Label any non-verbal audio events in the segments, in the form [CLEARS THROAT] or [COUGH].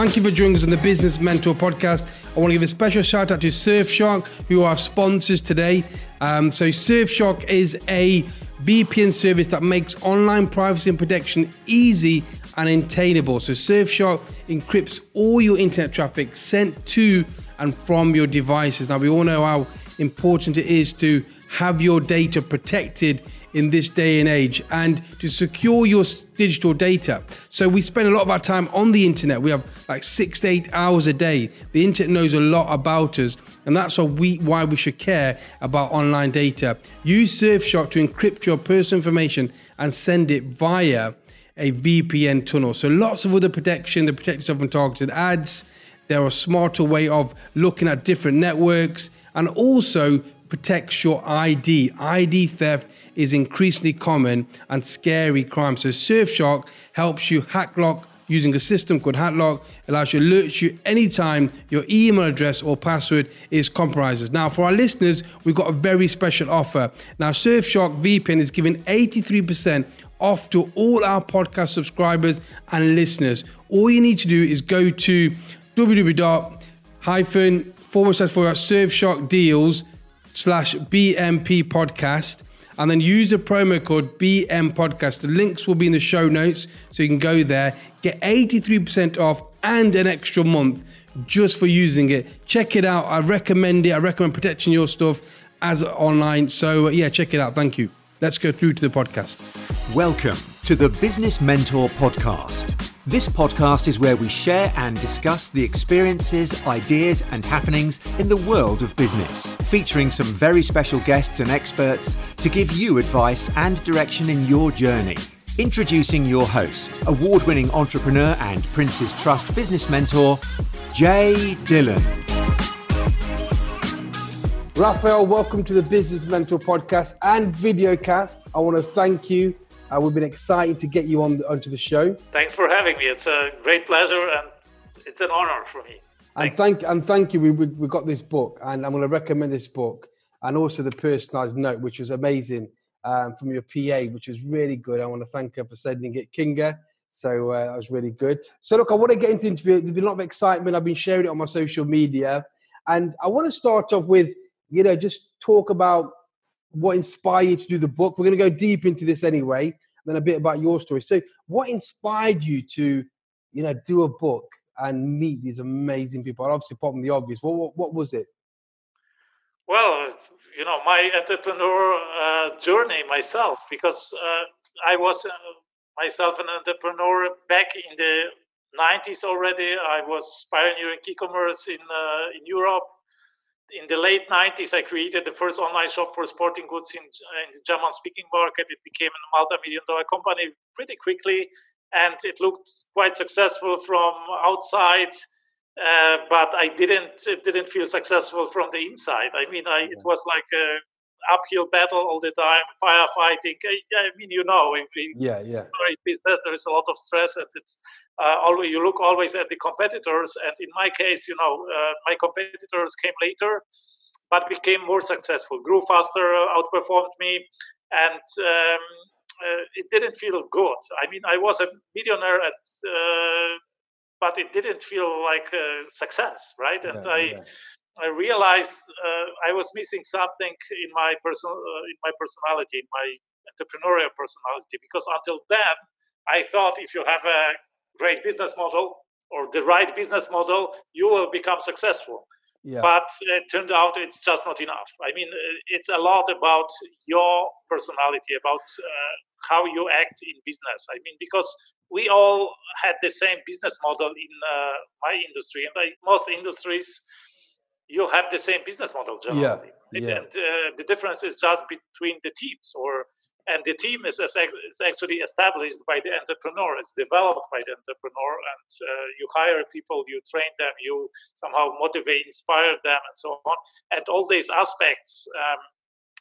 Thank you for joining us on the Business Mentor podcast. I want to give a special shout out to Surfshark, who are sponsors today. Um, so, Surfshark is a VPN service that makes online privacy and protection easy and attainable. So, Surfshark encrypts all your internet traffic sent to and from your devices. Now, we all know how important it is to have your data protected in this day and age and to secure your digital data. So we spend a lot of our time on the internet. We have like six to eight hours a day. The internet knows a lot about us, and that's why we, why we should care about online data. Use Surfshark to encrypt your personal information and send it via a VPN tunnel. So lots of other protection to protect yourself from targeted ads. There are smarter way of looking at different networks and also protects your ID. ID theft is increasingly common and scary crime. So Surfshark helps you hack lock using a system called HackLock. It allows you to alert you anytime your email address or password is compromised. Now, for our listeners, we've got a very special offer. Now, Surfshark VPN is giving 83% off to all our podcast subscribers and listeners. All you need to do is go to www hyphen forward slash Surfshark deals slash BMP podcast and then use a promo code BM podcast. The links will be in the show notes so you can go there, get 83% off and an extra month just for using it. Check it out. I recommend it. I recommend protecting your stuff as online. So, uh, yeah, check it out. Thank you. Let's go through to the podcast. Welcome to the Business Mentor Podcast. This podcast is where we share and discuss the experiences, ideas, and happenings in the world of business, featuring some very special guests and experts to give you advice and direction in your journey. Introducing your host, award winning entrepreneur and Prince's Trust business mentor, Jay Dillon. Rafael, welcome to the Business Mentor podcast and videocast. I want to thank you uh, we've been excited to get you on onto the show. Thanks for having me. It's a great pleasure and it's an honor for me. Thanks. And thank and thank you. We, we, we got this book, and I'm going to recommend this book, and also the personalised note, which was amazing um, from your PA, which was really good. I want to thank her for sending it, Kinga. So uh, that was really good. So look, I want to get into the interview. There's been a lot of excitement. I've been sharing it on my social media, and I want to start off with you know just talk about what inspired you to do the book. We're going to go deep into this anyway, and then a bit about your story. So, what inspired you to, you know, do a book and meet these amazing people? Obviously, pop the obvious. What, what, what was it? Well, you know, my entrepreneur uh, journey myself, because uh, I was uh, myself an entrepreneur back in the 90s already. I was pioneering e-commerce in uh, in Europe in the late 90s, I created the first online shop for sporting goods in, in the German speaking market. It became a multi million dollar company pretty quickly, and it looked quite successful from outside. Uh, but I didn't didn't feel successful from the inside. I mean, I, it was like a uphill battle all the time, firefighting. I mean, you know, in, yeah, yeah. business, there is a lot of stress, and it's uh, always you look always at the competitors. And in my case, you know, uh, my competitors came later, but became more successful, grew faster, outperformed me, and. Um, uh, it didn't feel good. I mean, I was a millionaire at uh, but it didn't feel like success, right? And yeah, I, yeah. I realized uh, I was missing something in my personal, uh, in my personality, in my entrepreneurial personality. Because until then, I thought if you have a great business model or the right business model, you will become successful. Yeah. But it turned out it's just not enough. I mean, uh, it's a lot about your personality, about uh, how you act in business. I mean, because we all had the same business model in uh, my industry, and I, most industries you have the same business model generally. Yeah, yeah. And uh, the difference is just between the teams or and the team is, is actually established by the entrepreneur it's developed by the entrepreneur and uh, you hire people you train them you somehow motivate inspire them and so on and all these aspects um,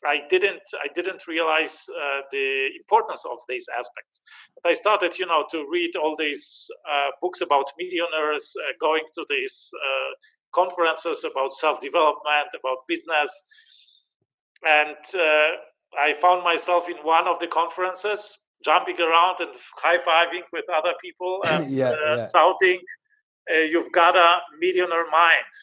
I didn't I didn't realize uh, the importance of these aspects. But I started, you know, to read all these uh, books about millionaires, uh, going to these uh, conferences about self development, about business. And uh, I found myself in one of the conferences, jumping around and high fiving with other people [LAUGHS] and yeah, uh, yeah. shouting. uh, you've got a millionaire mind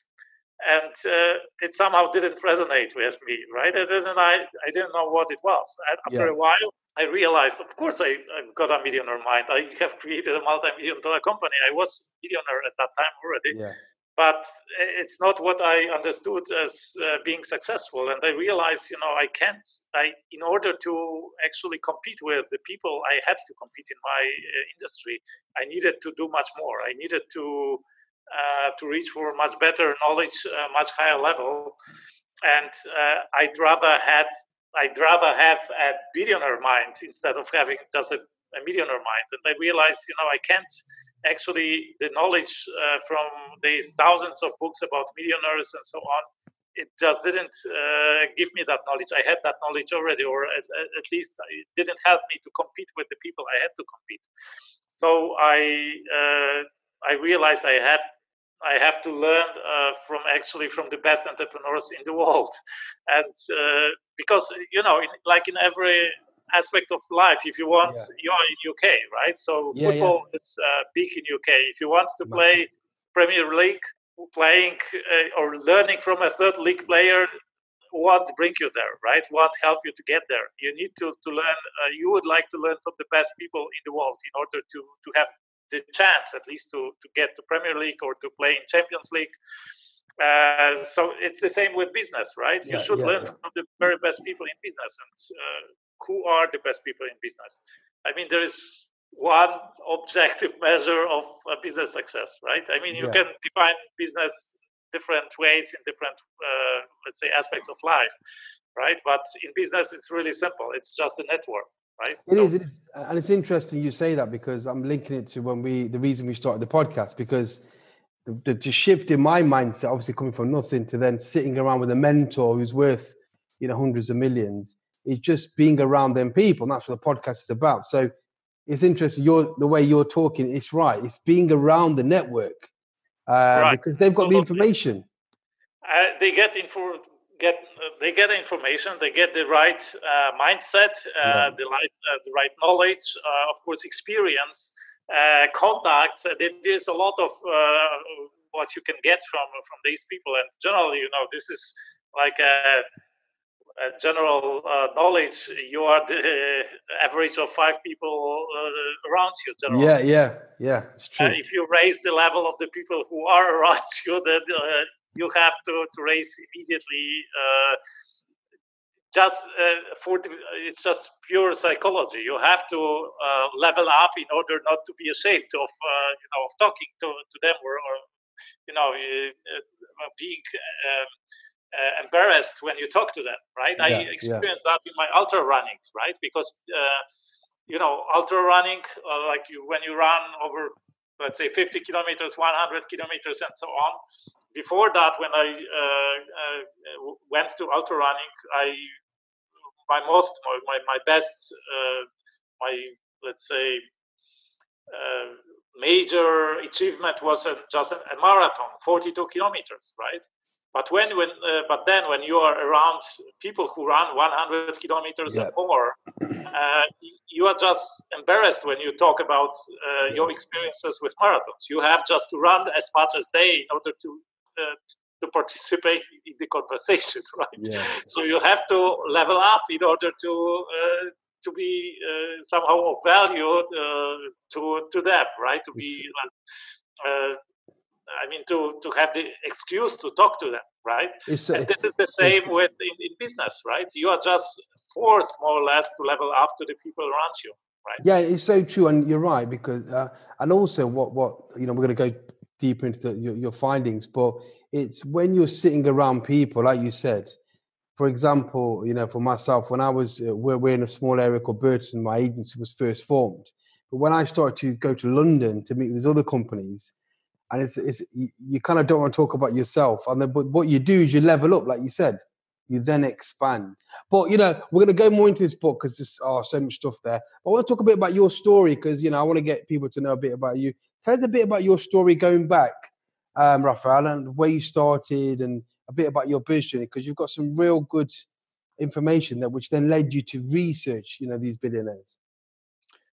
and uh, it somehow didn't resonate with me right i didn't i, I didn't know what it was after yeah. a while i realized of course I, i've got a millionaire mind i have created a multi-million dollar company i was millionaire at that time already yeah but it's not what I understood as uh, being successful. And I realized, you know, I can't. I, in order to actually compete with the people I had to compete in my uh, industry, I needed to do much more. I needed to uh, to reach for much better knowledge, uh, much higher level. And uh, I'd rather had I'd rather have a billionaire mind instead of having just a, a millionaire mind. And I realized, you know, I can't actually the knowledge uh, from these thousands of books about millionaires and so on it just didn't uh, give me that knowledge. I had that knowledge already or at, at, least it didn't help me to compete with the people i had to compete. So i uh, i realized i had I have to learn uh, from actually from the best entrepreneurs in the [LAUGHS] world, and uh, because you know, in, like in every aspect of life. If you want, yeah. you are in UK, right? So yeah, football yeah. is uh, big in UK. If you want to play Premier League, playing uh, or learning from a third league player, what bring you there, right? What help you to get there? You need to to learn. Uh, you would like to learn from the best people in the world in order to to have the chance, at least, to to get to Premier League or to play in Champions League. Uh, so it's the same with business, right? you should learn from the very best people in business, and uh, who are the best people in business. I mean, there is one objective [LAUGHS] measure of a business success, right? I mean, you yeah. can define business different ways in different, uh, let's say, aspects of life, right? But in business, it's really simple. It's just a network, right? It so, is, It is, and it's interesting you say that because I'm linking it to when we the reason we started the podcast because. The, the, shift in my mindset, obviously coming from nothing to then sitting around with a mentor who's worth, you know, hundreds of millions, it's just being around them people. And that's what the podcast is about. So it's interesting. You're the way you're talking. It's right. It's being around the network uh, right. because they've got the information. Uh, they get info. Get uh, they get information. They get the right uh, mindset, uh, yeah. the right uh, the right knowledge, of course, experience, contacts. there's a lot of what you can get from from these people. And generally, you know, this is like a uh, general uh, knowledge, you are the uh, average of five people uh, around you. Generally. Yeah, yeah, yeah. It's true. if you raise the level of the people who are around [LAUGHS] you, then uh, you have to, to raise immediately. just for the, it's just pure psychology. You have to level up in order not to be ashamed of you know of talking to, to them or, or you know being. Um, uh, embarrassed when you talk to them, right? Yeah, I experienced yeah. that in my ultra running, right? Because uh, you know, ultra running, uh, like you when you run over, let's say, 50 kilometers, 100 kilometers, and so on. Before that, when I uh, uh, went to ultra running, I my most my my best uh, my let's say major achievement was a, just a, a marathon, 42 kilometers, right? But when, when, uh, but then when you are around people who run 100 kilometers or more, [CLEARS THROAT] uh, you are just embarrassed when you talk about uh, your experiences with marathons. You have just to run as much as they in order to uh, to participate in the conversation, [LAUGHS] right? Yeah. So you have to level up in order to uh, to be uh, somehow of value to to them, right? To be I mean, to to have the excuse to talk to them, right? It's, and this is the same with in, in business, right? You are just forced more or less to level up to the people around you, right? Yeah, it's so true, and you're right because, uh, and also what what you know, we're going to go deeper into the, your, your findings, but it's when you're sitting around people, like you said. For example, you know, for myself, when I was uh, we're, we're in a small area called Burton, my agency was first formed. But when I started to go to London to meet these other companies, and it's, it's you, kind of don't want to talk about yourself. And then, but what you do is you level up like you said. You then expand. But you know we're going to go more into this book because there's oh, so much stuff there. But i want to talk a bit about your story because you know i want to get people to know a bit about you. Tell us a bit about your story going back um rafael and where you started and a bit about your business journey because you've got some real good information that which then led you to research you know these billionaires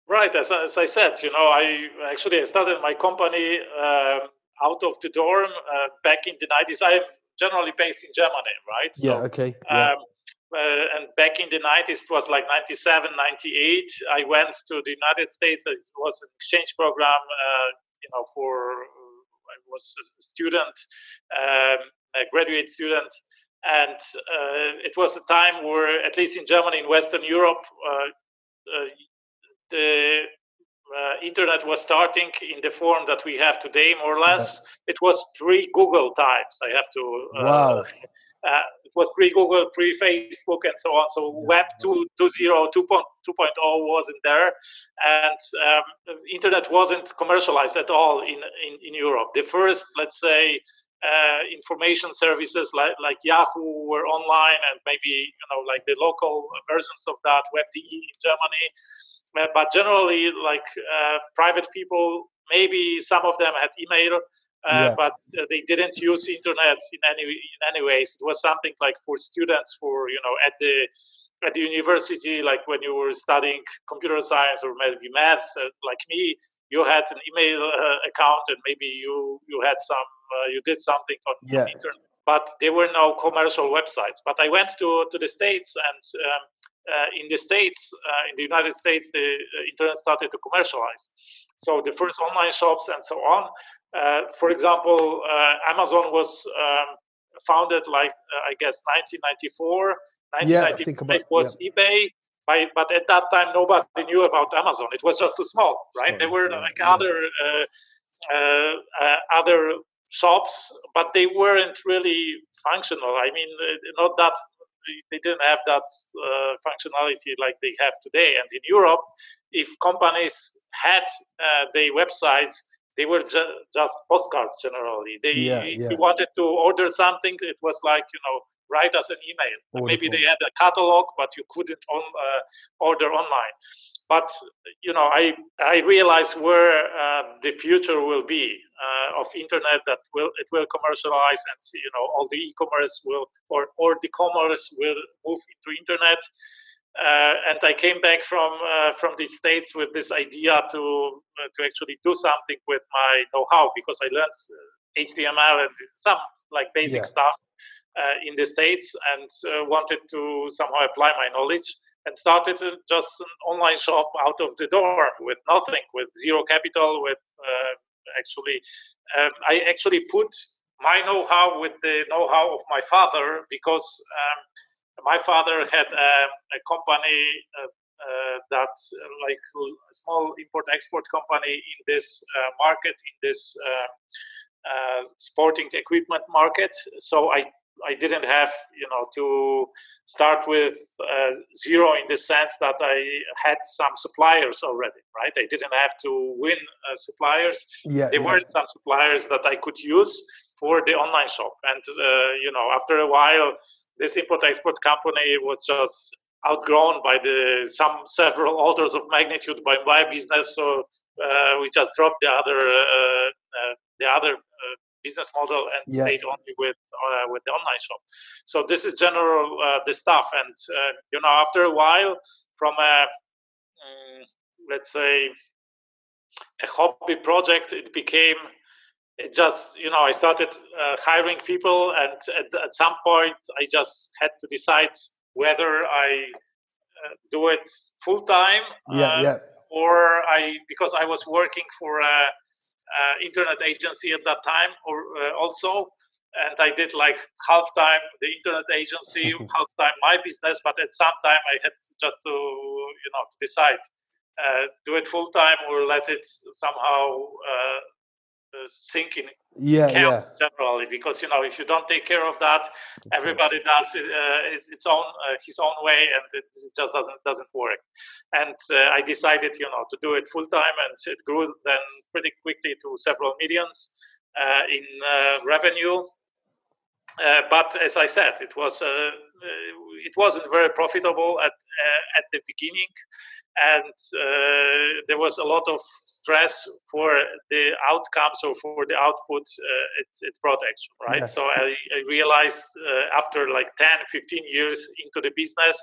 Right, as, as I said, you know, I actually I started my company. Um, out of the dorm uh, back in the 90s. I'm generally based in Germany, right? Yeah, okay. Yeah. Um, uh, and back in the 90s, it was like 97, 98. I went to the United States. It was an exchange program, uh, you know, for I was a student, um, a graduate student, and uh, it was a time where, at least in Germany, in Western Europe, uh, uh, the uh, internet was starting in the form that we have today, more or less. It was pre-Google times. I have to. Uh, wow. Uh, it was pre-Google, pre-Facebook, and so on. So Web 2.0, 2.0 2.0 wasn't there, and um, internet wasn't commercialized at all in, in, in Europe. The first, let's say, uh, information services like, like Yahoo were online, and maybe you know like the local versions of that, WebDE in Germany. Uh, but generally, like uh, private people, maybe some of them had email, uh, yeah. but uh, they didn't use internet in any in any ways. It was something like for students, for you know, at the at the university, like when you were studying computer science or maybe maths, uh, like me, you had an email account and maybe you you had some you did something on, yeah. on internet but there were no commercial websites. But I went to, to the States, and um, uh, in the States, uh, in the United States, the uh, internet started to commercialize. So the first online shops and so on. for example, Amazon was um, founded like I guess 1994. 1995 yeah, was yeah. eBay. By, but at that time, nobody knew about Amazon. It was just too small, right? there were like yeah. other uh, uh, uh, other shops, but they weren't really functional. I mean, not that they didn't have that uh, functionality like they have today. And in Europe, if companies had uh, their websites, they were ju- just postcards generally. They, yeah, if yeah. you wanted to order something, it was like you know write us an email. Maybe they had a catalog, but you couldn't on, uh, order online. But you know, I I realize where uh, the future will be uh, of internet. That will it will commercialize, and you know, all the e-commerce will or or the commerce will move into internet. Uh, and I came back from uh, from the states with this idea to uh, to actually do something with my know-how because I learned HTML and some like basic yeah. stuff uh, in the States and uh, wanted to somehow apply my knowledge and started just an online shop out of the door with nothing, with zero capital, with uh, actually, um, I actually put my know-how with the know-how of my father because um, my father had a, a company uh, uh, that uh, like a small import-export company in this market, in this sporting equipment market. So I I didn't have, you know, to start with uh, zero in the sense that I had some suppliers already, right? I didn't have to win uh, suppliers. Yeah, there yeah. were some suppliers that I could use for the online shop, and uh, you know, after a while, this import-export company was just outgrown by the some several [LAUGHS] orders of magnitude by my business, so uh, we just dropped the other uh, uh, the other business model and yeah. stayed only with uh, with the online shop. So this is general uh, the stuff, and uh, you know after a while, from a um, let's say a hobby project, it became it just you know I started uh, hiring people, and at, at, some point I just had to decide whether I uh, do it full time. Yeah, yeah. Or I because I was working for a uh, internet agency at that time, or uh, also, and I did like half time the internet agency, [LAUGHS] half time my business. But at some time, I had just to you know decide uh, do it full time or let it somehow uh, sink in yeah, yeah. generally because you know if you don't take care of that everybody does it, uh, its own uh, his own way and it just doesn't doesn't work. And uh, i decided you know to do it full time and it grew then pretty quickly to several millions uh, in uh, revenue. Uh, but as i said it was it wasn't very profitable at at the beginning and uh, there was a lot of stress for the outcomes or for the output uh, it, it, brought actually right so i, I realized uh, after like 10 15 years into the business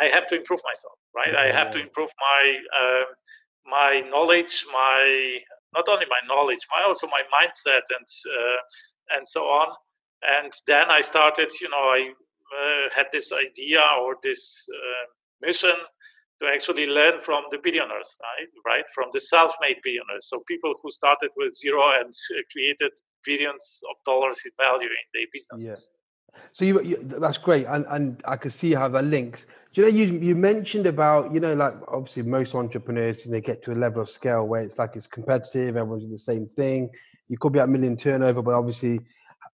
i have to improve myself right yeah. i have to improve my uh, my knowledge my not only my knowledge, my also my mindset and uh, and so on. And then I started, you know, I uh, had this idea or this uh, mission to actually learn from the billionaires, right? Right, from the self-made billionaires. So people who started with zero and created billions of dollars in value in their businesses. Yeah. So you, you, that's great, and and I can see how that links. Do you know you you mentioned about you know like obviously most entrepreneurs they get to a level of scale where it's like it's competitive, everyone's doing the same thing. You could be at a million turnover, but obviously,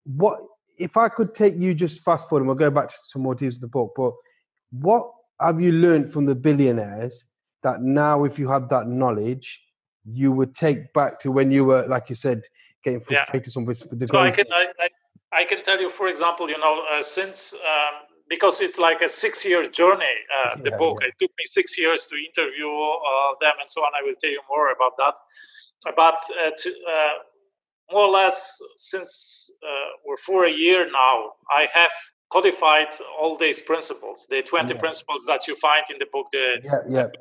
what if I could take you just fast forward and we'll go back to some more details of the book, but what have you learned from the billionaires that now if you had that knowledge you would take back to when you were like you said getting frustrated yeah. with the so I can, I, I, I, can tell you for example you know uh, since um, because it's like a six year journey uh, the yeah, book yeah. it took me six years to interview uh, them and so on i will tell you more about that but uh, to, uh, more or less since uh, we're for a year now i have codified all these principles the 20 yeah. principles that you find in the book the,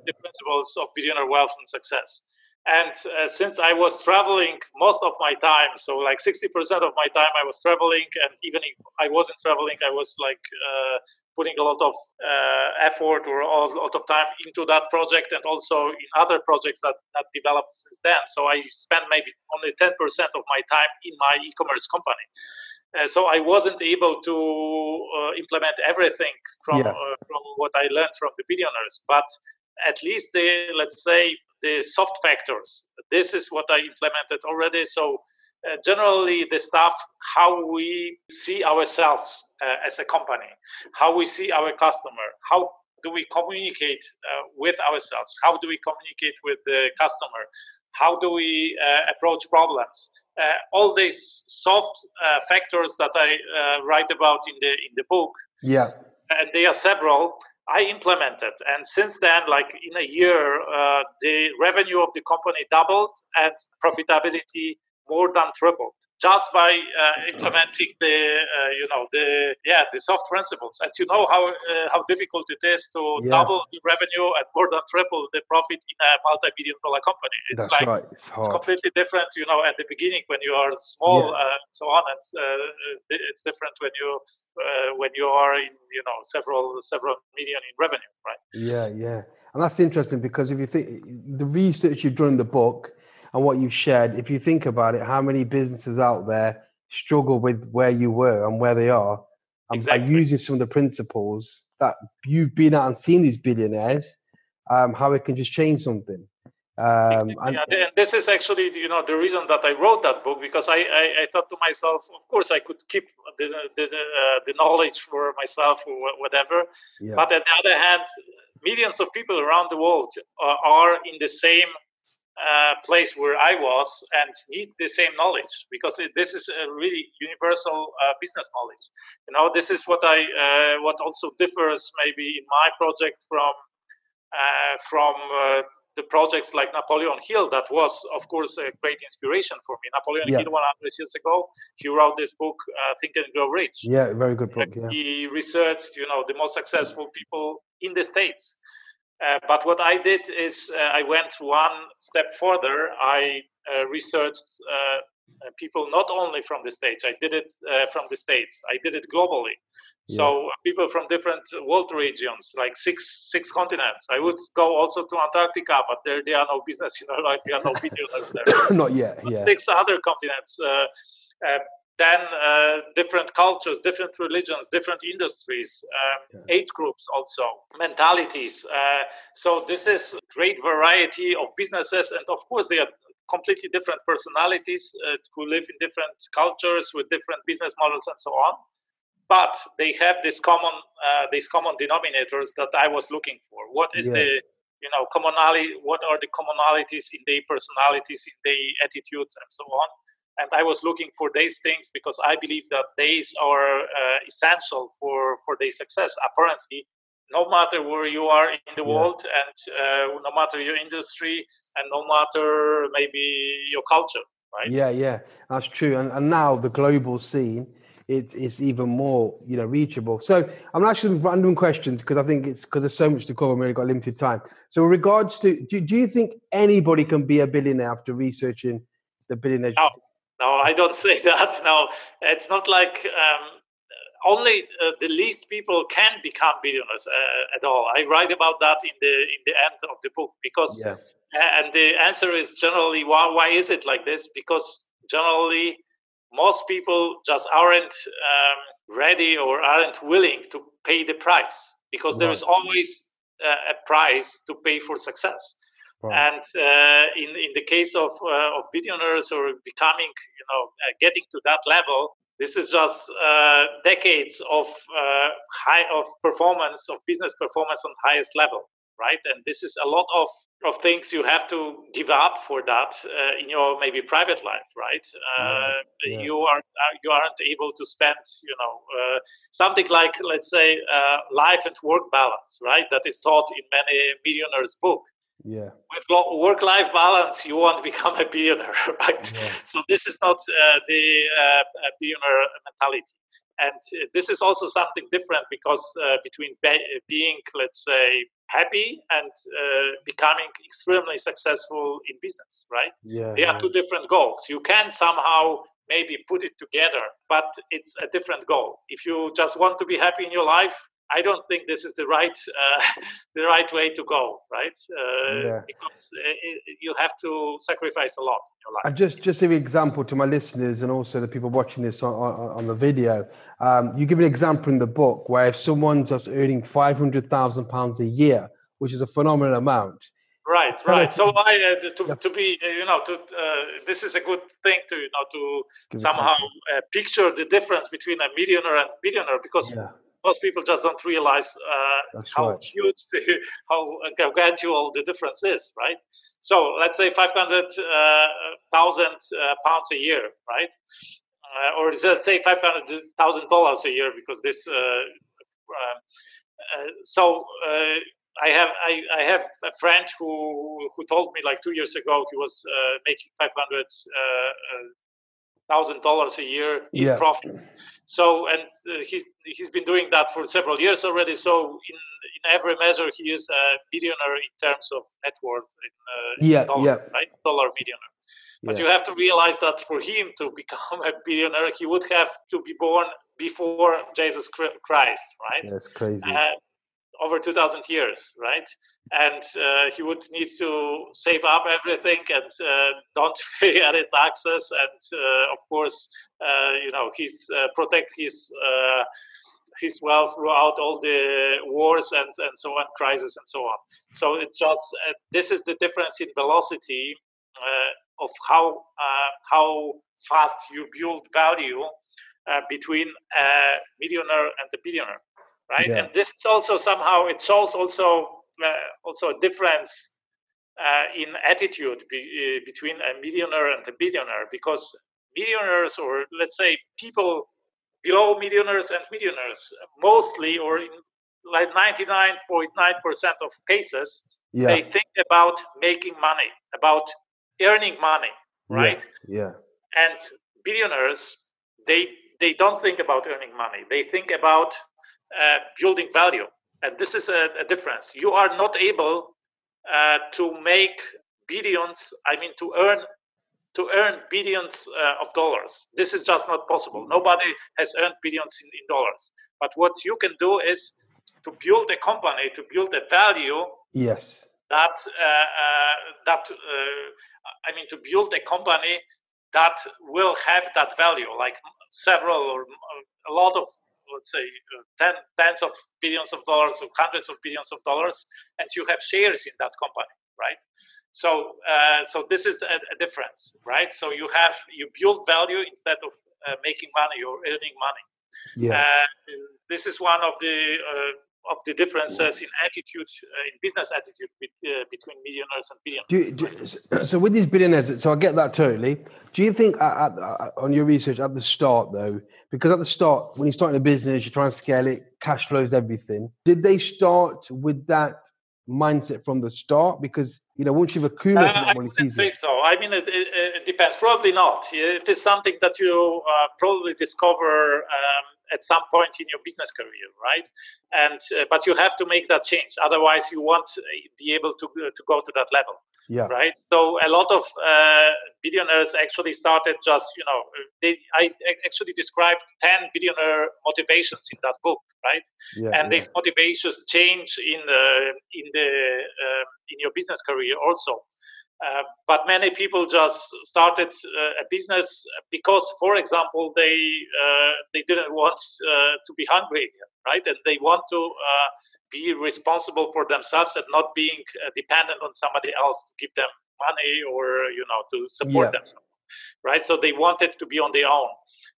the principles of billionaire wealth and success. And uh, since i was traveling most of my time so like 60% of my time i was traveling and even if i wasn't traveling i was like uh, putting a lot of uh, effort or a lot of time into that project and also in other projects that, that developed since then. So i spent maybe only 10% of my time in my e-commerce company uh, so I wasn't able to uh, implement everything from yeah. uh, from what I learned from the billionaires, but at least the let's say the soft factors. This is what I implemented already. So uh, generally the stuff how we see ourselves uh, as a company how we see our customer how do we communicate uh, with ourselves how do we communicate with the customer how do we uh, approach problems? Uh, all these soft uh, factors that i write about in the in the book. Yeah. And there are several I implemented. And since then, like in a year, uh, the revenue of the company doubled and profitability more than tripled just by uh, implementing the uh, you know the yeah the soft principles and you know how uh, how difficult it is to yeah. double the revenue and more than triple the profit in a multi-billion dollar company it's That's like right. it's, it's, completely different you know at the beginning when you are small yeah. and so on and uh, it's different when you uh, when you are in you know several several million in revenue right yeah yeah and that's interesting because if you think the research you've done in the book and what you've shared, if you think about it, how many businesses out there struggle with where you were and where they are, and exactly. by using some of the principles that you've been at and seen these billionaires, um, how it can just change something. Um, and, yeah, and this is actually you know the reason that I wrote that book because I, I, I thought to myself, of course, I could keep the the, uh, the knowledge for myself or whatever, yeah. but at the other hand, millions of people around the world are, are in the same uh, place where I was and need the same knowledge because this is a really universal uh, business knowledge. You know, this is what I uh, what also differs maybe in my project from uh, from uh, the projects like Napoleon Hill. That was, of course, a great inspiration for me. Napoleon yeah. Hill, 100 years ago, he wrote this book, Think and Grow Rich. Yeah, very good book. Yeah. He researched, you know, the most successful people in the states uh, but what I did is uh, I went one step further. I uh, researched uh, people not only from the States, I did it uh, from the States, I did it globally. Yeah. So people from different world regions, like six six continents. I would go also to Antarctica, but there there are no business, [LAUGHS] you know, like there are no videos [COUGHS] there. not yet. Yeah. Six other continents then uh, different cultures, different religions, different industries, um, yeah. age groups, also mentalities. Uh, so this is great variety of businesses, and of course they are completely different personalities uh, who live in different cultures with different business models and so on. But they have this common uh, these common denominators that I was looking for. What is yeah. the you know commonality? What are the commonalities in their personalities, in their attitudes, and so on? And I was looking for these things because I believe that these are uh, essential for for their success. Apparently, no matter where you are in the yeah. world, and uh, no matter your industry, and no matter maybe your culture, right? Yeah, yeah, that's true. And, and now the global scene. It's, it's even more you know reachable. So I'm asking random questions because I think it's because there's so much to cover. We've got limited time. So, in regards to, do, do you think anybody can be a billionaire after researching the billionaires. No, no, I don't say [LAUGHS] that. No, it's not like um, only uh, the least people can become billionaires uh, at all. I write about that in the in the end of the book because, Yeah. and the answer is generally why why is it like this? Because generally most people just aren't um, ready or aren't willing to pay the price because there is always uh, a price to pay for success. Right. And uh, in in the case of uh, of billionaires or becoming, you know, uh, getting to that level, this is just uh, decades of uh, high of performance of business performance on highest level, right? And this is a lot of of things you have to give up for that uh, in your maybe private life, right? Uh, yeah. You are you aren't able to spend, you know, uh, something like let's say uh, life and work balance, right? That is taught in many millionaires' book yeah. with work life balance, you won't become a billionaire, [LAUGHS] right? Yeah. So this is not uh, the uh, billionaire mentality. And uh, this is also something different because uh, between be- being, let's say, happy and uh, becoming extremely successful in business, right? Yeah. They are two different goals. You can somehow maybe put it together, but it's a different goal. If you just want to be happy in your life, I don't think this is the right [LAUGHS] uh, the right way to go, right? Uh, Yeah. Because uh, it, you have to sacrifice a lot in your life. And just just give an example to my listeners and also the people watching this on, on, on the video, um, you give an example in the book where if someone's just earning five hundred thousand pounds a year, which is a phenomenal amount, Right, right. So I uh, to, to be uh, you know to uh, this is a good thing to you know to somehow uh, picture the difference between a millionaire and billionaire because yeah, most people just don't realize uh, how right. huge the, [LAUGHS] how gradual the difference is, right? So let's say five hundred thousand uh, pounds a year, right? Uh, or let's say five hundred thousand dollars a year because this. Uh, uh, uh, so uh, I have I, I have a friend who who told me like two years ago he was uh, making five hundred thousand dollars a year in Yeah. profit. So and uh, he's he's been doing that for several years already. So in in every measure he is a billionaire in terms of net worth in, uh, in Yeah, yeah. right dollar millionaire. But Yeah. you have to realize that for him to become [LAUGHS] a billionaire, he would have to be born before Jesus Christ, right? That's crazy. uh, over 2000 years right? And uh, he would need to save up everything and uh, don't [LAUGHS] pay any taxes. And uh, of course uh, you know he's uh, protect his uh, his wealth throughout all the wars and, and so on crisis and so on. So it's just this is the difference in velocity of how how fast you build value between a millionaire and a billionaire right? Yeah. and this is also somehow it shows also uh, also a difference uh, in attitude be, uh, between a millionaire and a billionaire because millionaires or let's say people below millionaires and millionaires mostly or in like 99.9% of cases yeah, they think about making money about earning money right? Yes, yeah, and billionaires they they don't think about earning money. They think about uh, building value. And this is a, a difference. You are not able uh, to make billions i mean to earn to earn billions uh, of dollars. This is just not possible. Nobody has earned billions in, in dollars. But what you can do is to build a company to build a value yes, that uh, uh, that uh, I mean to build a company that will have that value, like several or a lot of let's say uh, ten, tens of billions of dollars or hundreds of billions of dollars, and you have shares in that company, right? So uh, so this is a, a difference, right? So you have you build value instead of uh, making money or earning money. yeah. Uh, this is one of the uh, of the differences in attitude, uh, in business attitude uh, between millionaires and billionaires. Do, you- do, so with these billionaires, so I get that totally. Do you think at, at, at- on your research at the start though, because at the start when you're starting a business, you're trying to scale it, cash flows everything. Did they start with that mindset from the start? Because you know once you've accumulated Uh, I money, wouldn't say so. I mean, it, it, it depends. Probably not. It is something that you uh, probably discover um, at some point in your business career, right? And uh, but you have to make that change. Otherwise, you won't uh, be able to uh, to go to that level. Yeah. Right. So a lot of uh, billionaires actually started just you know they I actually described ten billionaire motivations in that book, right? Yeah, and yeah. these motivations change in the in the uh, in your business career also. Uh, but many people just started uh, a business because, for example, they uh, they didn't want uh, to be hungry, right? And they want to uh, be responsible for themselves and not being dependent on somebody else to give them money or you know to support yeah. themselves, right? So they wanted to be on their own,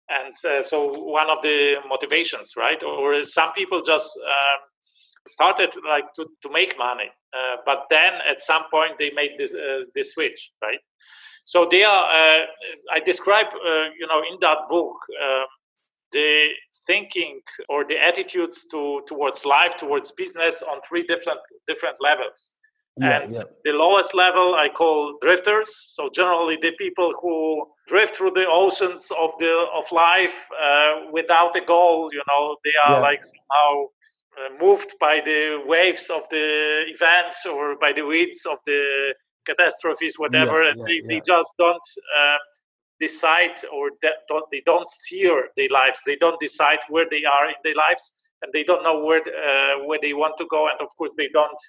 and so one of the motivations, right? Or some people just um, started like to, to make money uh, but then at some point they made this uh, this switch right so they are uh, i describe uh, you know in that book um, the thinking or the attitudes to towards life towards business on three different different levels yeah, and yeah. the lowest level I call drifters. So generally, the people who drift through the oceans of the of life uh, without a goal. You know, they are yeah. like somehow moved by the waves of the events or by the winds of the catastrophes, whatever, yeah, and they, yeah. they just don't um, decide or don't, they don't steer their lives. They don't decide where they are in their lives, and they don't know where uh, where they want to go, and of course they don't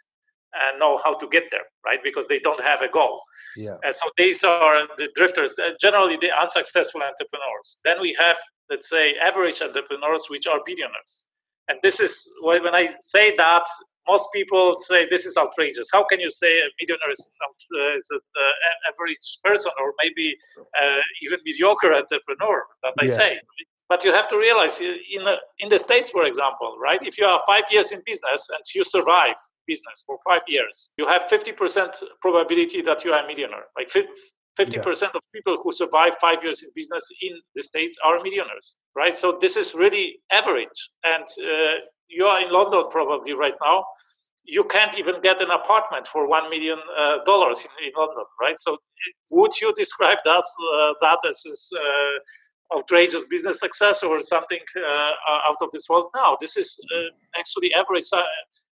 uh, know how to get there, right? Because they don't have a goal. Yeah. And so these are the drifters, uh, generally the unsuccessful entrepreneurs. Then we have, let's say, average entrepreneurs, which are billionaires. And this is when I say that, most people say this is outrageous. How can you say a millionaire is, uh, is an uh, average person or maybe uh, even mediocre entrepreneur that I yeah. say? But you have to realize in, in the States, for example, right? If you are five years in business and you survive business for five years, you have 50% probability that you are a millionaire. Like 50% yeah. of people who survive five years in business in the States are millionaires, right? So this is really average. And uh, you are in London probably right now. You can't even get an apartment for $1 million uh, in, in, London, right? So would you describe that, uh, that as uh, outrageous business success or something uh, out of this world? No, this is uh, actually average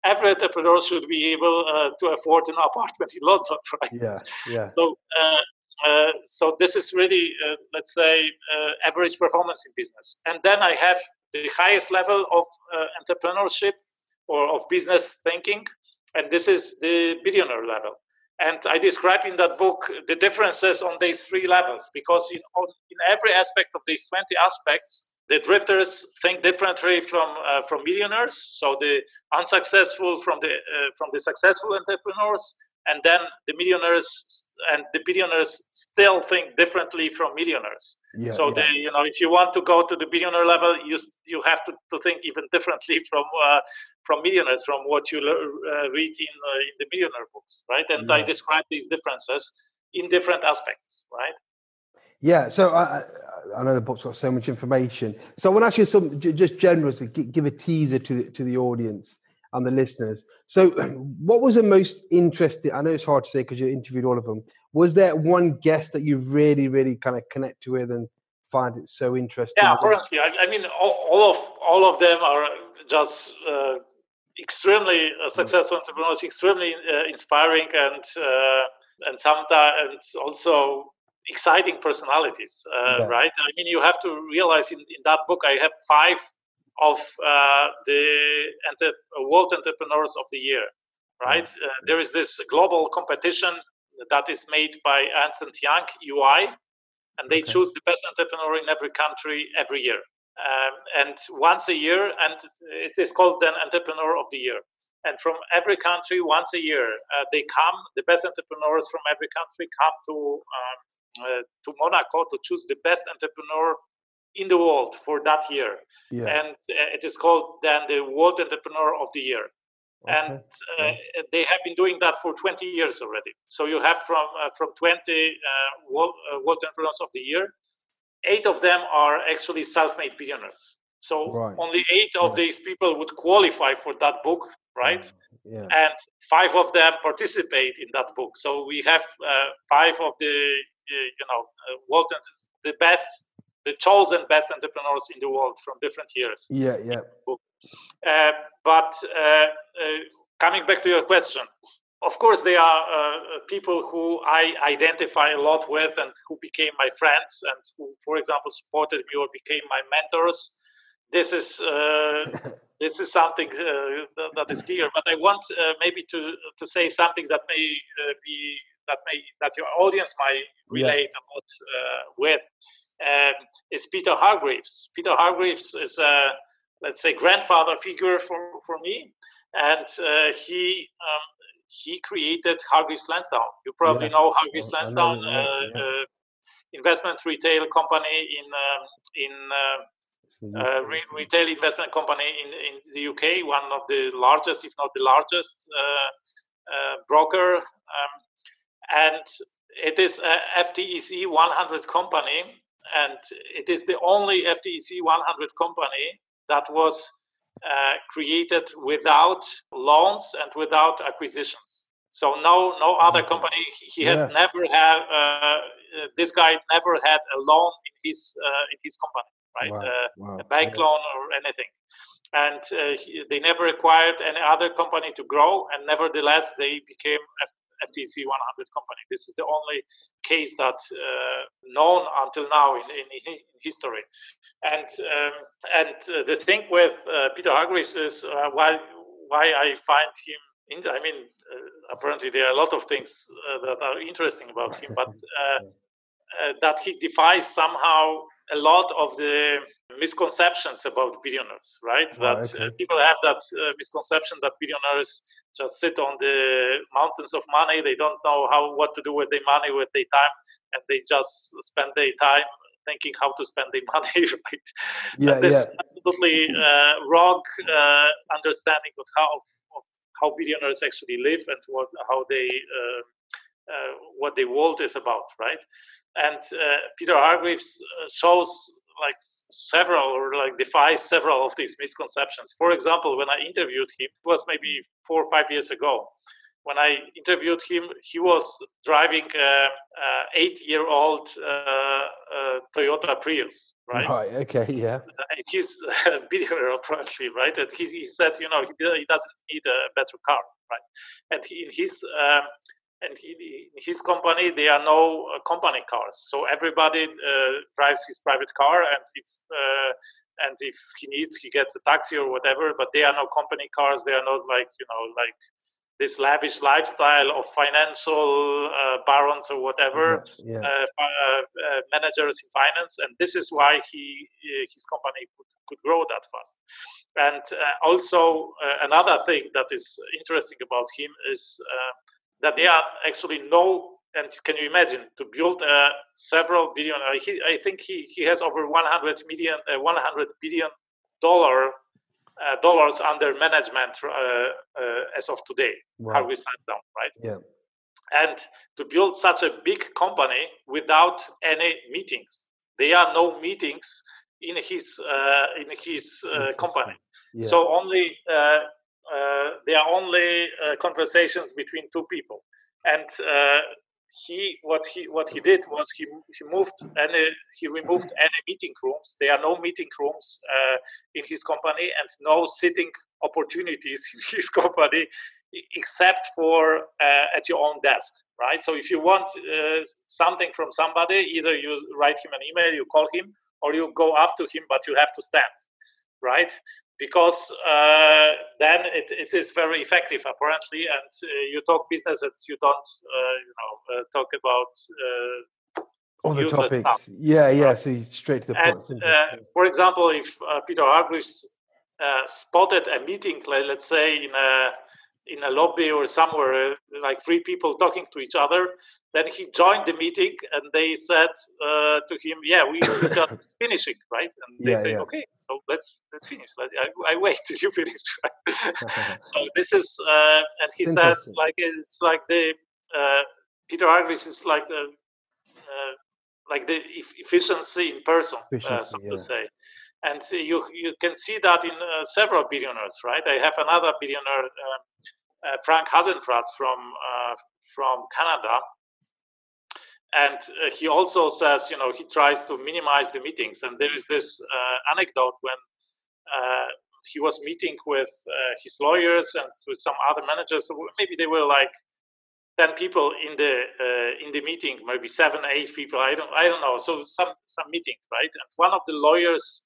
every entrepreneur should be able uh, to afford an apartment in London, [LAUGHS] right? Yeah, yeah. So uh, uh, so this is really, uh, let's say, uh, average performance in business. And then I have the highest level of uh, entrepreneurship or of business thinking, and this is the billionaire level. And I describe in that book the differences on these three levels because in, on, in every aspect of these 20 aspects, the drifters think differently from uh, from millionaires. So the unsuccessful from the from the successful entrepreneurs, and then the millionaires and the billionaires still think differently from millionaires. Yeah, so yeah. they you know if you want to go to the billionaire level you you have to, to think even differently [LAUGHS] from uh, from millionaires from what you uh, read in uh, in the millionaire books right? And yeah. i describe these differences in different aspects right? Yeah so i i know the book's got so much information. So i want to ask you some just general to give a teaser to the, to the audience and the listeners. So, [CLEARS THROAT] what was the most interesting? I know it's hard to say because you interviewed all of them. Was there one guest that you really, really kind of connect with and find it so interesting? Yeah, currently, I, I mean, all, all, of all of them are just uh, extremely uh, successful entrepreneurs, extremely uh, inspiring, and uh, and sometimes and also exciting personalities. Uh, yeah. Right? I mean, you have to realize in, in that book, I have five of uh, the World Entrepreneurs of the Year, right? Uh, there is this global competition that is made by Ernst Young EY, and they okay. choose the best entrepreneur in every country every year. Um, and once a year, and it is called then Entrepreneur of the Year. And from every country, once a year, uh, they come. The best entrepreneurs from every country come to um, uh, to Monaco to choose the best entrepreneur in the world for that year. Yeah. And uh, it is called then the World Entrepreneur of the Year. Okay. And uh, they have been doing that for 20 years already. So you have from uh, from 20 uh, World, uh, World Entrepreneurs of the Year, eight of them are actually self-made billionaires. So right. only eight of yeah. these people would qualify for that book, right? Yeah. And five of them participate in that book. So we have uh, five of the you know world the best the chosen best entrepreneurs in the world from different years. Yeah, yeah. Uh, but uh, uh, coming back to your question, of course, there are uh, people who I identify a lot with and who became my friends and who, for example, supported me or became my mentors. This is uh, [LAUGHS] this is something uh, that is clear. But I want maybe to to say something that may be that may that your audience might relate yeah. a lot with. Um, is Peter Hargreaves. Peter Hargreaves is a let's say grandfather figure for, for me and uh, he um, he created Hargreaves Lansdown. You probably yeah. know Hargreaves Lansdown, know, uh, yeah. uh, investment retail company in um, in uh, uh, re- retail investment company in, in the UK, one of the largest, if not the largest, uh, broker, um, and it is a FTSE 100 company, and it is the only FTSE 100 company that was uh, created without loans and without acquisitions. So no, no other company. He had yeah. never had. Uh, this guy never had a loan in his uh, in his company, right? Wow. Uh, wow. A bank yeah. loan or anything. And uh, he, they never acquired any other company to grow, and nevertheless they became FTSE 100 company. This is the only case that uh, known until now in, in, in history. And um, and uh, the thing with uh, Peter Hargreaves is uh, why why I find him. In, I mean, uh, apparently there are a lot of things uh, that are interesting about him, but that he defies somehow a lot of the misconceptions about billionaires, right? Oh, that okay. uh, people have that uh, misconception that billionaires just sit on the mountains of money. They don't know how what to do with their money, with their time, and they just spend their time thinking how to spend their [LAUGHS] money, right? Yeah, and this yeah. absolutely uh, wrong uh, understanding of how of how billionaires actually live and what how they uh, what the world is about, right? And uh, Peter Hargreaves uh, shows like several or like defies several of these misconceptions. For example, when I interviewed him, it was maybe four or five years ago. When I interviewed him, he was driving a, a eight-year-old uh, uh, Toyota Prius, right? Right. Okay. Yeah. [LAUGHS] Uh, he's a billionaire, apparently, right? And he, he said, you know, he, he doesn't need a better car, right? And he, in his um, and he, his company there are no uh, company cars. So everybody uh, drives his private car and if uh, and if he needs he gets a taxi or whatever but there are no company cars. They are not like you know like this lavish lifestyle of financial uh, barons or whatever yeah, yeah. Uh, uh, managers in finance. And this is why he his company could, could grow that fast. And also another thing that is interesting about him is that there are actually no and can you imagine to build uh, several billion uh, he, i think he, he has over 100 million uh, 100 billion dollar uh, dollars under management uh, uh, as of today wow. how we stand down right yeah and to build such a big company without any meetings there are no meetings in his in his company yeah. so only they are only uh, conversations between two people. And uh, he what he what he did was he he moved any he removed any meeting rooms. There are no meeting rooms uh, in his company and no sitting opportunities [LAUGHS] in his company except for uh, at your own desk right? So if you want uh, something from somebody either you write him an email you call him or you go up to him but you have to stand right because uh, then it, it is very effective apparently. And uh, you talk business and you don't uh, you know uh, talk about uh, all the topics stuff. yeah yeah so you straight to the point. uh, for example if peter hargreaves spotted a meeting let's say in a in a lobby or somewhere, like three people talking to each other. Then he joined the meeting, and they said uh, to him, "Yeah, we are [LAUGHS] just finishing, right?" And they yeah, say, yeah. "Okay, so let's let's finish. I, I wait till you [LAUGHS] finish." [LAUGHS] so this is, uh, and he says, like it's like the uh, Peter Hargreaves is like the uh, like the efficiency in person, uh, efficiency, so yeah. to say and you you can see that in uh, several billionaires, right? I have another billionaire, um, uh, Frank Hasenfratz from uh, from Canada. and uh, he also says, you know, he tries to minimize the meetings. And there is this uh, anecdote when uh, he was meeting with his lawyers and with some other managers. Maybe they were like ten people in the in the meeting, maybe seven, eight people. I don't, I don't know. So some some meeting, right? And one of the lawyers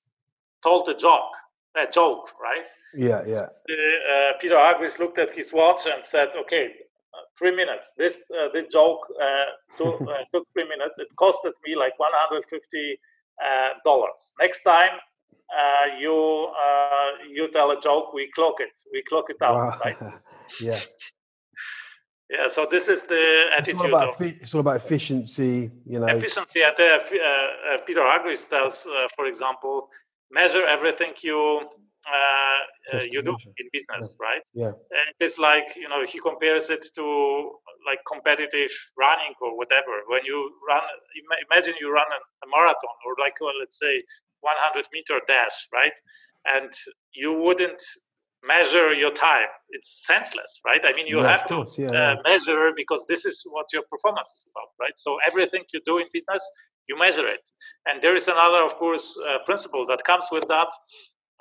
told a joke, a joke, right? Yeah, yeah. Uh, Peter Aguis looked at his watch and said, "Okay, uh, three minutes. This uh, this joke uh, took, uh, [LAUGHS] took three minutes. It costed me like 150 dollars. Next time uh, you uh, you tell a joke, we clock it, we clock it out, wow. right? [LAUGHS] yeah. [LAUGHS] Yeah, so this is the attitude. It's all about, of, it's all about efficiency, you know. Efficiency. And uh, uh, Peter Aguis tells, uh, for example, measure everything you uh, you do in business, yeah. right? Yeah. And it's like you know he compares it to like competitive running or whatever. When you run, imagine you run a, marathon or like well, let's say 100 meter dash, right? And you wouldn't measure your time. It's senseless, right? I mean, you yeah, have to yeah, uh, measure because this is what your performance is about, right? So everything you do in business, you measure it. And there is another, of course, uh, principle that comes with that,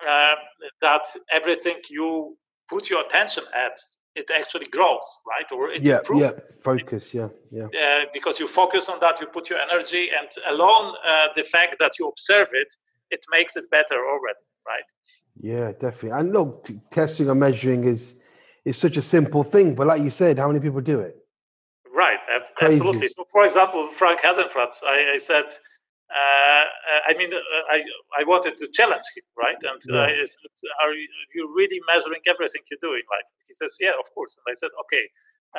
uh, that everything you put your attention at it actually grows, right? Or it yeah, improves. yeah, focus, yeah, yeah. Uh, because you focus on that, you put your energy, and alone uh, the fact that you observe it, it makes it better already, right? Yeah, definitely. And look, t- testing or measuring is is such a simple thing, but like you said, how many people do it? Right, absolutely. So, for example, Frank Hasenfratz, I, I said uh, I mean, uh, I I wanted to challenge him, right? And yeah. I said, "Are you really measuring everything you do in life?" He says, "Yeah, of course." And I said, "Okay,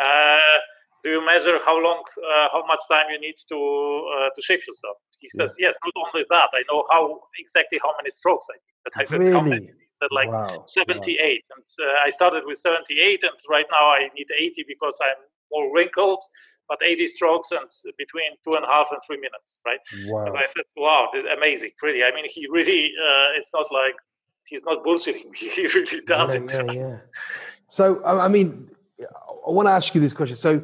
uh, do you measure how long, uh, how much time you need to uh, to shave yourself?" He says, yeah. "Yes. Not only that, I know how exactly how many strokes I need." But I said, really? "How many?" He "Like wow. 78." Wow. And uh, I started with 78, and right now I need 80 because I'm more wrinkled but 80 strokes and between two and a half and three minutes, right? Wow. And I said, wow, this is amazing, really. I mean, he really, uh, it's not like he's not bullshitting me. [LAUGHS] He really does yeah, it. Yeah, yeah. So, I mean, I want to ask you this question. So,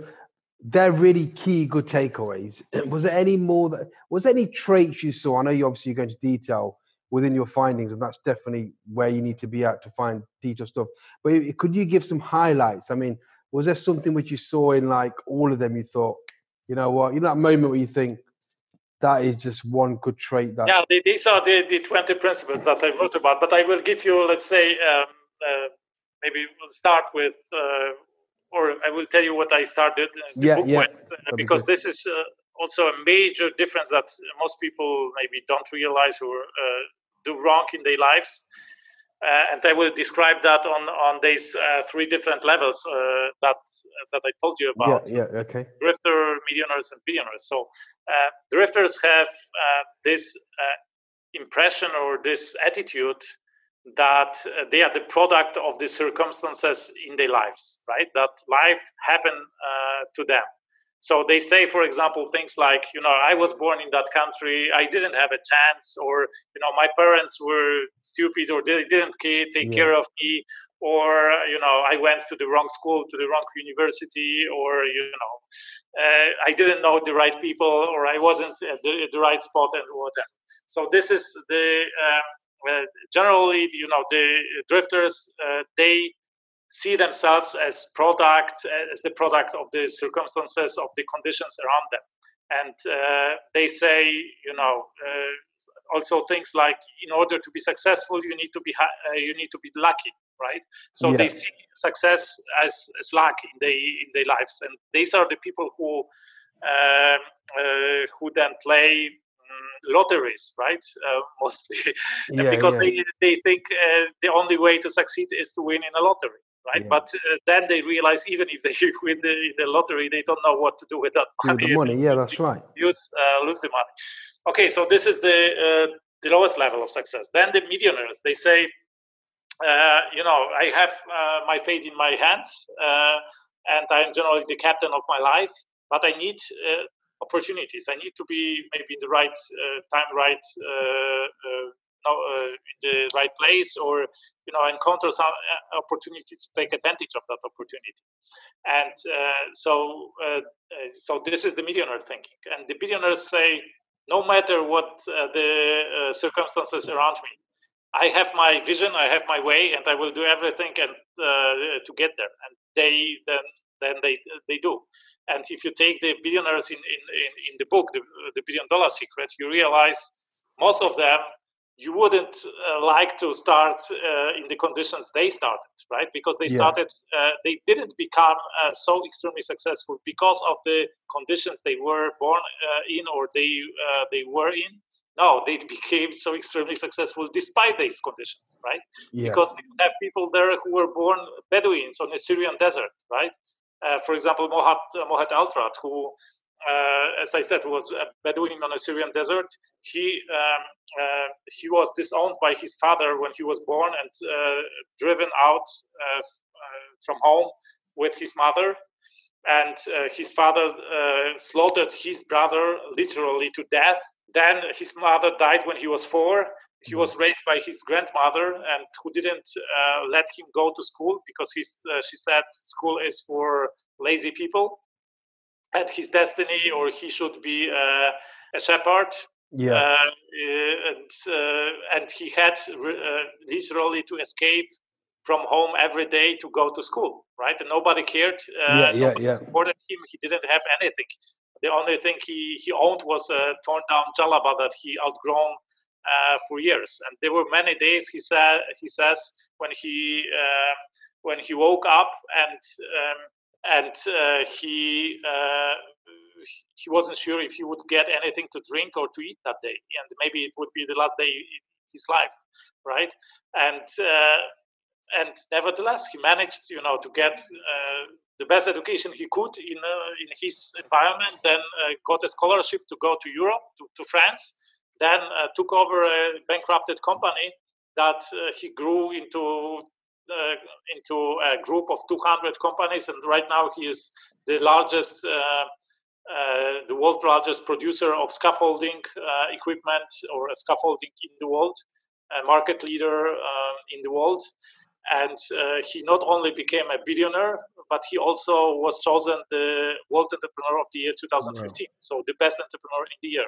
they're really key good takeaways. [CLEARS THROAT] Was there any more that was there any traits you saw? I know you obviously go into detail within your findings, and that's definitely where you need to be at to find detailed stuff. But could you give some highlights? I mean, was there something which you saw in like all of them you thought you know what? You know that moment where you think that is just one good trait that yeah these are the, the 20 principles that i wrote about but i will give you let's say um, uh, maybe we'll start with uh, or i will tell you what i started the yeah, book yeah. with uh, because be this is uh, also a major difference that most people maybe don't realize or uh, do wrong in their lives uh, and I will describe that on on these uh, three different levels uh, that that I told you about. Yeah, yeah, okay. Drifter, millionaires, and billionaires. So uh, drifters have uh, this uh, impression or this attitude that they are the product of the circumstances in their lives, right? That life happened to them. So they say, for example, things like, you know, I was born in that country, I didn't have a chance, or, you know, my parents were stupid or they didn't take yeah. care of me, or, you know, I went to the wrong school, to the wrong university, or, you know, uh, I didn't know the right people, or I wasn't at the, at the right spot and whatever. So this is the, uh, uh, generally, you know, the drifters, uh, they see themselves as product as the product of the circumstances of the conditions around them. And uh, they say you know uh, also things like in order to be successful you need to be uh, you need to be lucky right? So yeah. they see success as, as luck in their in their lives. And these are the people who um, uh, who then play mm, lotteries right? Uh, mostly. [LAUGHS] Yeah, because yeah. they they think uh, the only way to succeed is to win in a lottery right? Yeah. But uh, then they realize even if they [LAUGHS] win the, the lottery, they don't know what to do with that money. With the money, yeah, that's right. Use uh, lose the money. Okay, so this is the uh, the lowest level of success. Then the millionaires, they say, uh, you know, I have uh, my fate in my hands, uh, and I'm generally the captain of my life, but I need opportunities. I need to be maybe in the right time, right know, uh, in the right place or you know encounter some uh, opportunity to take advantage of that opportunity. And uh, so uh, uh, so this is the millionaire thinking. And the billionaires say no matter what the circumstances around me i have my vision i have my way and i will do everything and to get there. And they then then they they do. And if you take the billionaires in, in, in, in the book the, the billion dollar secret you realize most of them you wouldn't uh, like to start uh, in the conditions they started, right? Because they yeah. started, uh, they didn't become uh, so extremely successful because of the conditions they were born uh, in or they uh, they were in. No, they [LAUGHS] became so extremely successful despite these conditions, right? Yeah. Because you have people there who were born Bedouins on the Syrian desert, right? for example, Mohed Mohed Altrad, who uh, as I said, was a Bedouin on a Syrian desert. He um, uh, he was disowned by his father when he was born and uh, driven out uh, uh, from home with his mother. And uh, his father slaughtered his brother literally to death. Then his mother died when he was four. He was raised by his grandmother, and who didn't let him go to school because he's, she said school is for lazy people and his destiny, or he should be uh, a shepherd. Yeah, uh, and uh, and he had literally to escape from home every day to go to school, right? And nobody cared. Uh, yeah, yeah, yeah. Supported him. He didn't have anything. The only thing he, he owned was a torn down jalaba that he outgrown uh, for years. And there were many days he said he says when he uh, when he woke up and um, and uh, he uh, he wasn't sure if he would get anything to drink or to eat that day, and maybe it would be the last day in his life, right? And uh, and nevertheless, he managed, you know, to get the best education he could in in his environment. Then got a scholarship to go to Europe, to, to France. Then took over a bankrupted company that uh, he grew into uh, into a group of 200 companies, and right now he is the largest, uh, uh, the world's largest producer of scaffolding equipment or scaffolding in the world, a market leader in the world. And uh, he not only became a billionaire but he also was chosen the world entrepreneur of the year 2015 wow. so the best entrepreneur in the year.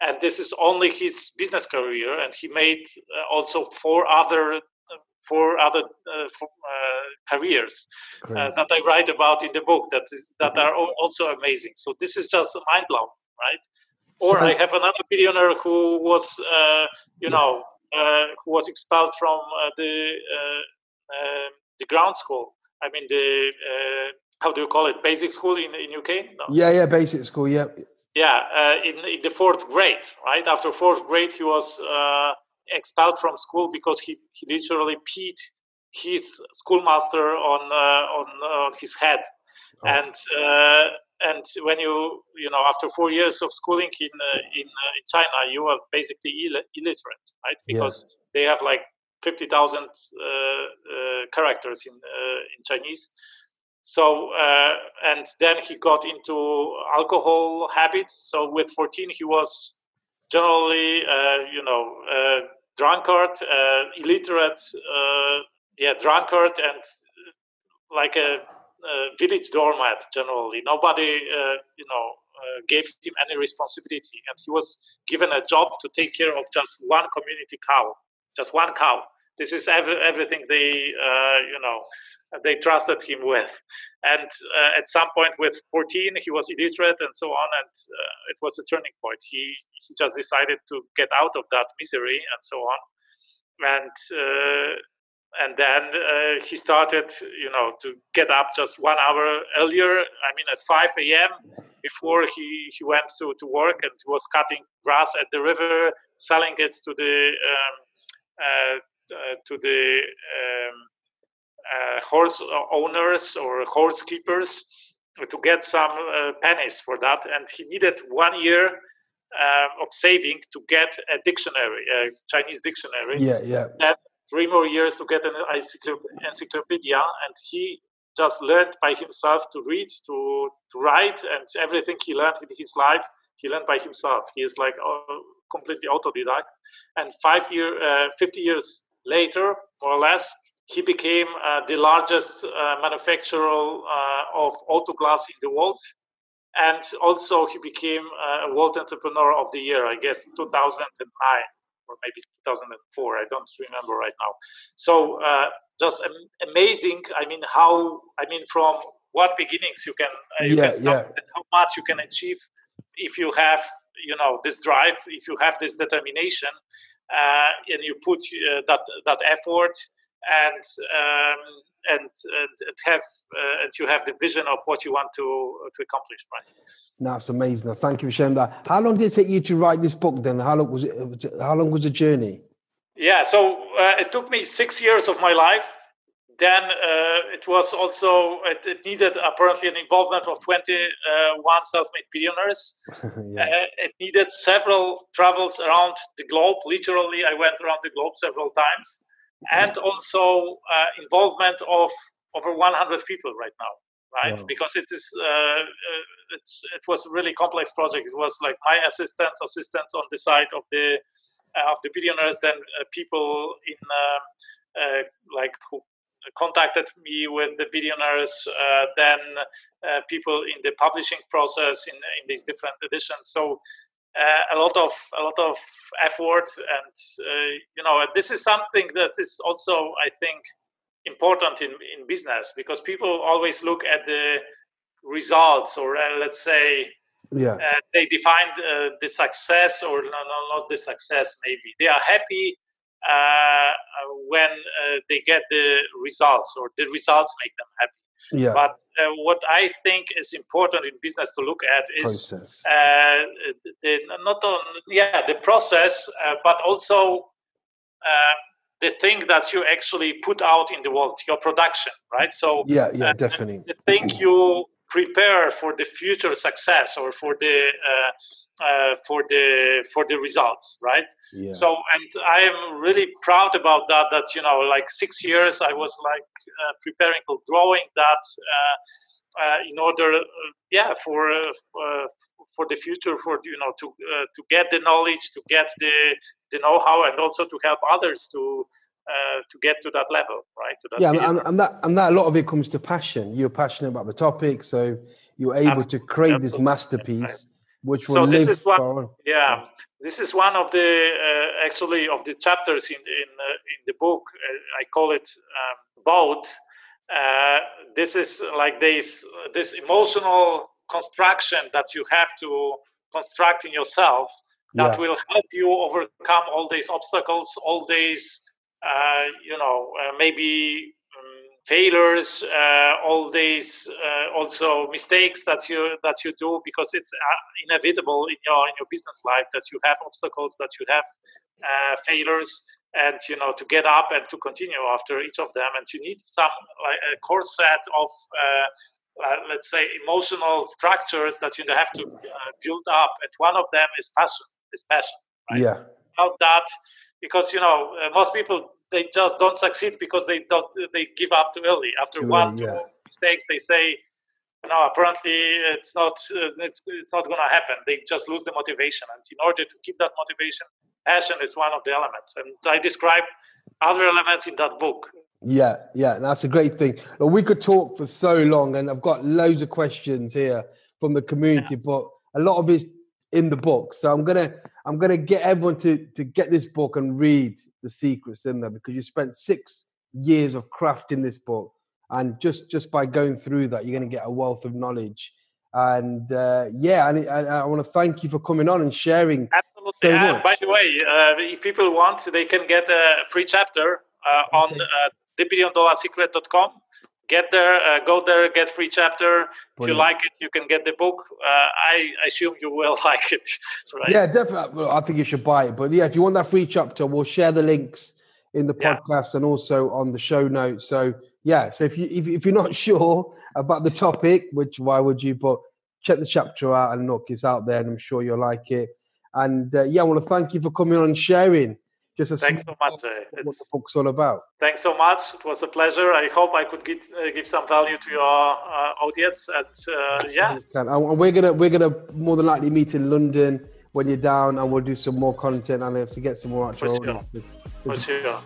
And this is only his business career and he made uh, also four other for other uh, for, uh, careers uh, that I write about in the book that is that are also amazing. So this is just mind blowing, right? Or so, I have another billionaire who was, you know, who was expelled from the the ground school. I mean the how do you call it? Basic school in in UK? No. Yeah, yeah, basic school. Yeah. Yeah, uh, in in the fourth grade, right? After fourth grade, he was uh, expelled from school because he, he literally peed his schoolmaster on uh, on uh, his head, oh. and uh, and when you you know after four years of schooling in uh, in, uh, in China, you are basically Ill- illiterate, right? Because yeah. they have like fifty thousand uh, characters in in Chinese. So and then he got into alcohol habits. So with fourteen, he was generally you know drunkard, uh, illiterate, uh, yeah, drunkard, and like a, a, village doormat. Generally, nobody, uh, you know, gave him any responsibility, and he was given a job to take care of just one community cow, just one cow. This is every, everything they, you know, they trusted him with. And uh, at some point, with 14, he was illiterate and so on, and uh, it was a turning point. He he just decided to get out of that misery and so on, and uh, and then uh, he started, you know, to get up just one hour earlier. I mean, at 5 a.m. before he he went to to work and was cutting grass at the river, selling it to the um, uh, uh, to the um, uh, horse owners or horse keepers to get some uh, pennies for that, and he needed one year uh, of saving to get a dictionary, a Chinese dictionary. Yeah, yeah. And three more years to get an encyclopedia, and he just learned by himself to read, to to write, and everything he learned in his life, he learned by himself. He is like completely autodidact. And five year, uh, 50 years later, more or less, he became uh, the largest uh, manufacturer uh, of auto glass in the world. And also, he became uh, a World Entrepreneur of the Year, I guess, 2009 or maybe 2004. I don't remember right now. So, uh, just amazing. I mean, how, I mean, from what beginnings you can, uh, you yeah, can start yeah. and how much you can achieve if you have, you know, this drive, if you have this determination, and you put uh, that that effort and um, and, and have uh, and you have the vision of what you want to to accomplish right That's amazing. Thank you for sharing that. How long did it take you to write this book? Then, how long was it? How long was the journey? yeah so uh, it took me six years of my life then uh, it was also it, it, needed apparently an involvement of 21 self-made billionaires. [LAUGHS] Yeah. uh, it needed several travels around the globe. Literally i went around the globe several times. And also uh, involvement of over 100 people right now right? Wow. because it is uh, uh, it was a really complex project. It was like my assistants assistants on the side of the uh, of the billionaires then uh, people in um, uh, like who contacted me with the billionaires uh, then uh, people in the publishing process in, in these different editions so uh, a lot of a lot of effort and uh, you know this is something that is also i think important in in business because people always look at the results or uh, let's say Yeah. uh, they define the success or no, no, not the success maybe they are happy when uh, they get the results or the results make them happy Yeah. but uh, what i think is important in business to look at is uh, the, not on yeah the process uh, but also uh, the thing that you actually put out in the world your production right so yeah. Yeah. uh, Definitely. the thing you prepare for the future success or for the uh, uh, for the for the results right Yeah. so and i am really proud about that that you know like six years i was like uh, preparing for growing that uh, uh, in order uh, yeah for uh, uh, for the future for you know to uh, to get the knowledge to get the the know-how and also to help others to uh, to get to that level right to that yeah, and, and, that and that a lot of it comes to passion. You're passionate about the topic, so you're able to create this Absolutely. masterpiece, which will So live this is what- for yeah this is one of the uh, actually of the chapters in in uh, in the book uh, i call it um, boat uh, this is like this this emotional construction that you have to construct in yourself that Yeah. will help you overcome all these obstacles all these you know uh, maybe um, failures uh, all these uh, also mistakes that you that you do because it's uh, inevitable in your in your business life that you have obstacles that you have uh, failures and you know to get up and to continue after each of them and you need some like a core set of uh, uh, let's say emotional structures that you have to uh, build up and one of them is passion is passion right? Yeah. without that because you know uh, most people they just don't succeed because they don't they give up too early. After Too one early, two mistakes they say no apparently it's not uh, it's, it's not going to happen. They just lose the motivation. And in order to keep that motivation passion is one of the elements. And i describe other elements in that book. Yeah, yeah, that's a great thing. Well, we could talk for so long, and I've got loads of questions here from the community, but a lot of it's in the book. So I'm gonna I'm gonna get everyone to to get this book and read the secrets in there because you spent six years of crafting this book, and just just by going through that, you're gonna get a wealth of knowledge. And uh, yeah, and, and I want to thank you for coming on and sharing. absolutely So and by the way uh, if people want they can get a free chapter uh, on Okay. uh, thebilliondollarsecret.com get there uh, go there get free chapter if you like it you can get the book uh, i assume you will [LAUGHS] like it right Yeah, definitely. Well, I think you should buy it. But yeah, if you want that free chapter, we'll share the links in the Yeah. podcast and also on the show notes. So yeah, so if you if, if you're not [LAUGHS] sure about the topic, which why would you? But check the chapter out and look, it's out there, and I'm sure you'll like it. And uh, yeah, I want to thank you for coming on and sharing just a thanks so much of what the book's all about. thanks so much it was a pleasure i hope i could get, uh, give some value to your uh, audience and uh, yeah And we're gonna we're gonna more than likely meet in London when you're down, and we'll do some more content and to get some more actual For sure. For sure.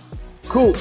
Cool.